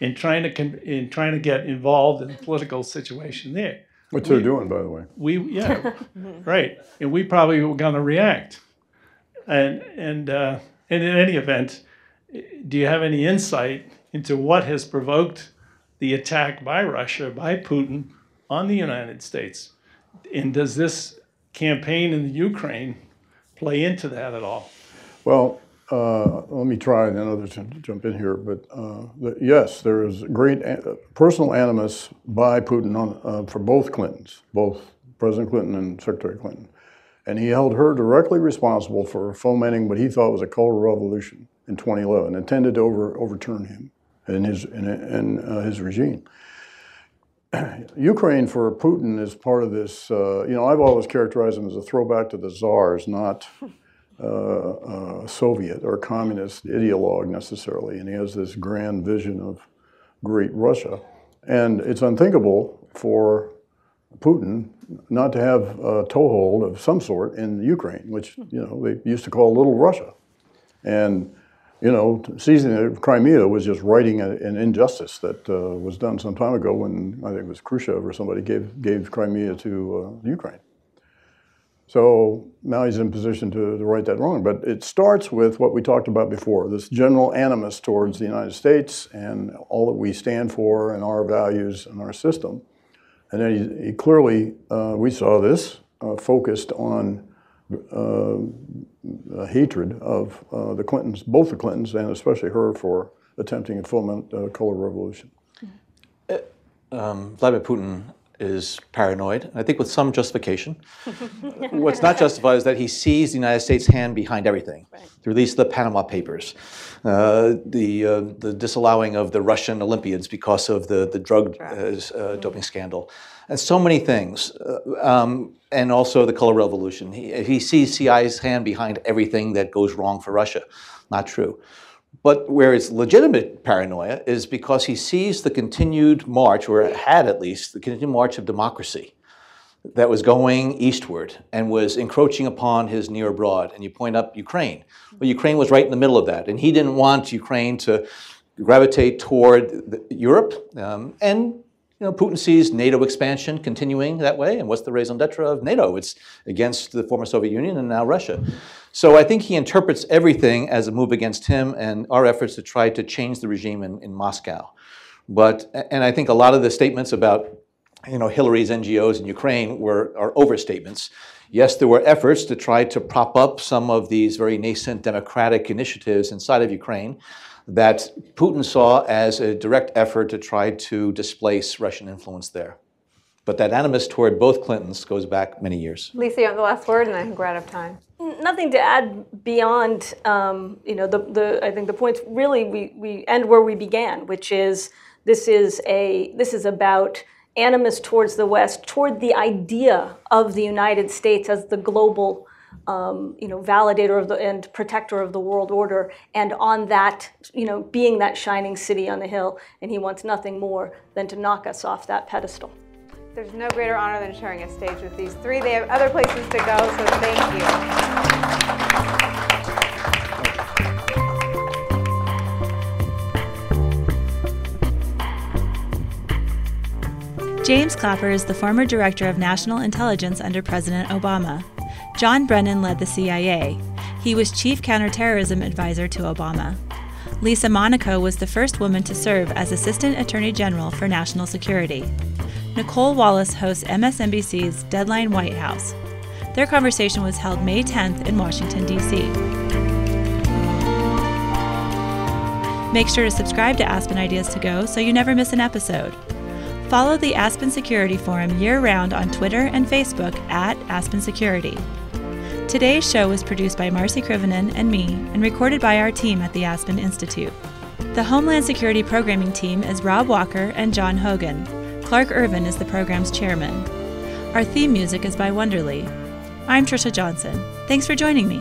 and trying to in trying to get involved in the political situation there. What they're doing, by the way. We yeah, right, and we probably were going to react, and and uh, and in any event, do you have any insight into what has provoked the attack by Russia by Putin on the United States, and does this campaign in the Ukraine play into that at all? Well, uh, let me try and then others jump in here. But uh, the, yes, there is great personal animus by Putin on, uh, for both Clintons, both President Clinton and Secretary Clinton. And he held her directly responsible for fomenting what he thought was a color revolution in 2011, intended to over, overturn him and his, in, in uh, his regime. Ukraine for Putin is part of this. Uh, you know, I've always characterized him as a throwback to the czars, not uh, uh, Soviet or communist ideologue necessarily, and he has this grand vision of great Russia. And it's unthinkable for Putin not to have a toehold of some sort in Ukraine, which you know they used to call Little Russia. And you know, seizing Crimea was just righting a, an injustice that uh, was done some time ago when I think it was Khrushchev or somebody gave gave Crimea to uh, Ukraine. So now he's in position to, to right that wrong. But it starts with what we talked about before this general animus towards the United States and all that we stand for and our values and our system. And then he, he clearly, uh, we saw this, uh, focused on uh, hatred of uh, the Clintons, both the Clintons, and especially her for attempting to foment a color revolution. Uh, um, Vladimir Putin is paranoid, and I think with some justification. What's not justified is that he sees the United States' hand behind everything. Right. The release of the Panama Papers, uh, the, uh, the disallowing of the Russian Olympians because of the, the drug uh, mm-hmm. doping scandal, and so many things. Uh, um, and also the color revolution. He, he sees CIA's hand behind everything that goes wrong for Russia. Not true. But where it's legitimate paranoia is because he sees the continued march, or had at least, the continued march of democracy that was going eastward and was encroaching upon his near abroad. And you point up Ukraine. Well, Ukraine was right in the middle of that. And he didn't want Ukraine to gravitate toward Europe. Um, and you know, Putin sees NATO expansion continuing that way. And what's the raison d'etre of NATO? It's against the former Soviet Union and now Russia. So I think he interprets everything as a move against him and our efforts to try to change the regime in, in Moscow. But, and I think a lot of the statements about you know, Hillary's NGOs in Ukraine were, are overstatements. Yes, there were efforts to try to prop up some of these very nascent democratic initiatives inside of Ukraine that Putin saw as a direct effort to try to displace Russian influence there. But that animus toward both Clintons goes back many years. Lisa, you have the last word, and I think we're out of time. Nothing to add beyond, um, you know, the, the I think the points really we, we end where we began, which is this is a this is about animus towards the West, toward the idea of the United States as the global um, you know, validator of the and protector of the world order, and on that, you know, being that shining city on the hill, and he wants nothing more than to knock us off that pedestal. There's no greater honor than sharing a stage with these three. They have other places to go, so thank you. James Clapper is the former director of national intelligence under President Obama. John Brennan led the CIA. He was chief counterterrorism advisor to Obama. Lisa Monaco was the first woman to serve as Assistant Attorney General for National Security. Nicolle Wallace hosts MSNBC's Deadline White House. Their conversation was held May 10th in Washington, D.C. Make sure to subscribe to Aspen Ideas to Go so you never miss an episode. Follow the Aspen Security Forum year round on Twitter and Facebook at Aspen Security. Today's show was produced by Marci Krivonen and me and recorded by our team at the Aspen Institute. The Homeland Security Programming Team is Rob Walker and John Hogan. Clark Ervin is the program's chairman. Our theme music is by Wonderly. I'm Trisha Johnson. Thanks for joining me.